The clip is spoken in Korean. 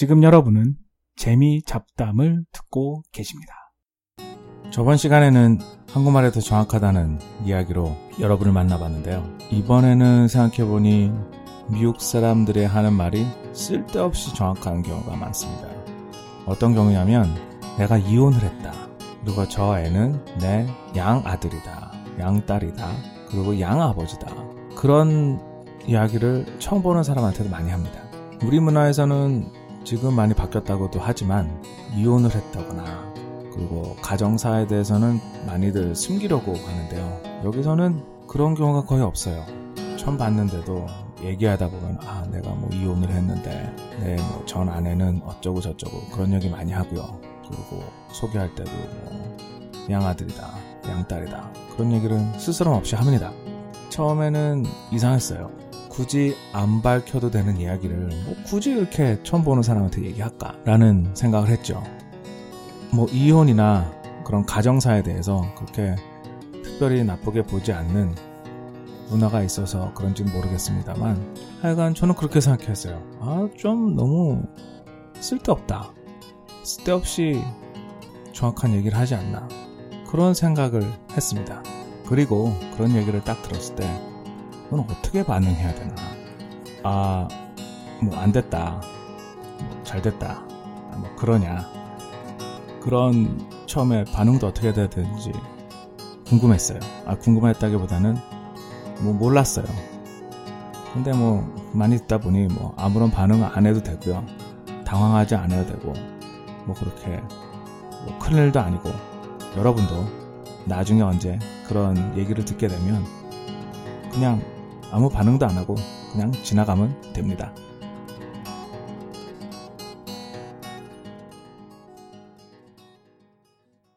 지금 여러분은 재미 잡담을 듣고 계십니다. 저번 시간에는 한국말이 더 정확하다는 이야기로 여러분을 만나봤는데요. 이번에는 생각해보니 미국 사람들의 하는 말이 쓸데없이 정확한 경우가 많습니다. 어떤 경우냐면 내가 이혼을 했다. 그리고 저 애는 내 양아들이다. 양딸이다. 그리고 양아버지다. 그런 이야기를 처음 보는 사람한테도 많이 합니다. 우리 문화에서는 지금 많이 바뀌었다고도 하지만 이혼을 했다거나 그리고 가정사에 대해서는 많이들 숨기려고 하는데요. 여기서는 그런 경우가 거의 없어요. 처음 봤는데도 얘기하다 보면 아 내가 뭐 이혼을 했는데 내뭐전 아내는 어쩌고 저쩌고 그런 얘기 많이 하고요. 그리고 소개할 때도 뭐 양아들이다, 양딸이다 그런 얘기를 스스럼 없이 합니다. 처음에는 이상했어요. 굳이 안 밝혀도 되는 이야기를 뭐 굳이 이렇게 처음 보는 사람한테 얘기할까라는 생각을 했죠. 뭐 이혼이나 그런 가정사에 대해서 그렇게 특별히 나쁘게 보지 않는 문화가 있어서 그런지 모르겠습니다만 하여간 저는 그렇게 생각했어요. 아, 좀 너무 쓸데없다. 쓸데없이 정확한 얘기를 하지 않나. 그런 생각을 했습니다. 그리고 그런 얘기를 딱 들었을 때, 넌 어떻게 반응해야 되나? 아, 뭐, 안 됐다. 뭐 잘 됐다. 아, 뭐, 그러냐. 그런 처음에 반응도 어떻게 돼야 되는지 궁금했어요. 아, 궁금했다기보다는 뭐 몰랐어요. 근데 뭐 많이 듣다 보니 뭐 아무런 반응 안 해도 되고요. 당황하지 않아도 되고 뭐 그렇게 뭐 큰일도 아니고 여러분도 나중에 언제 그런 얘기를 듣게 되면 그냥 아무 반응도 안 하고 그냥 지나가면 됩니다.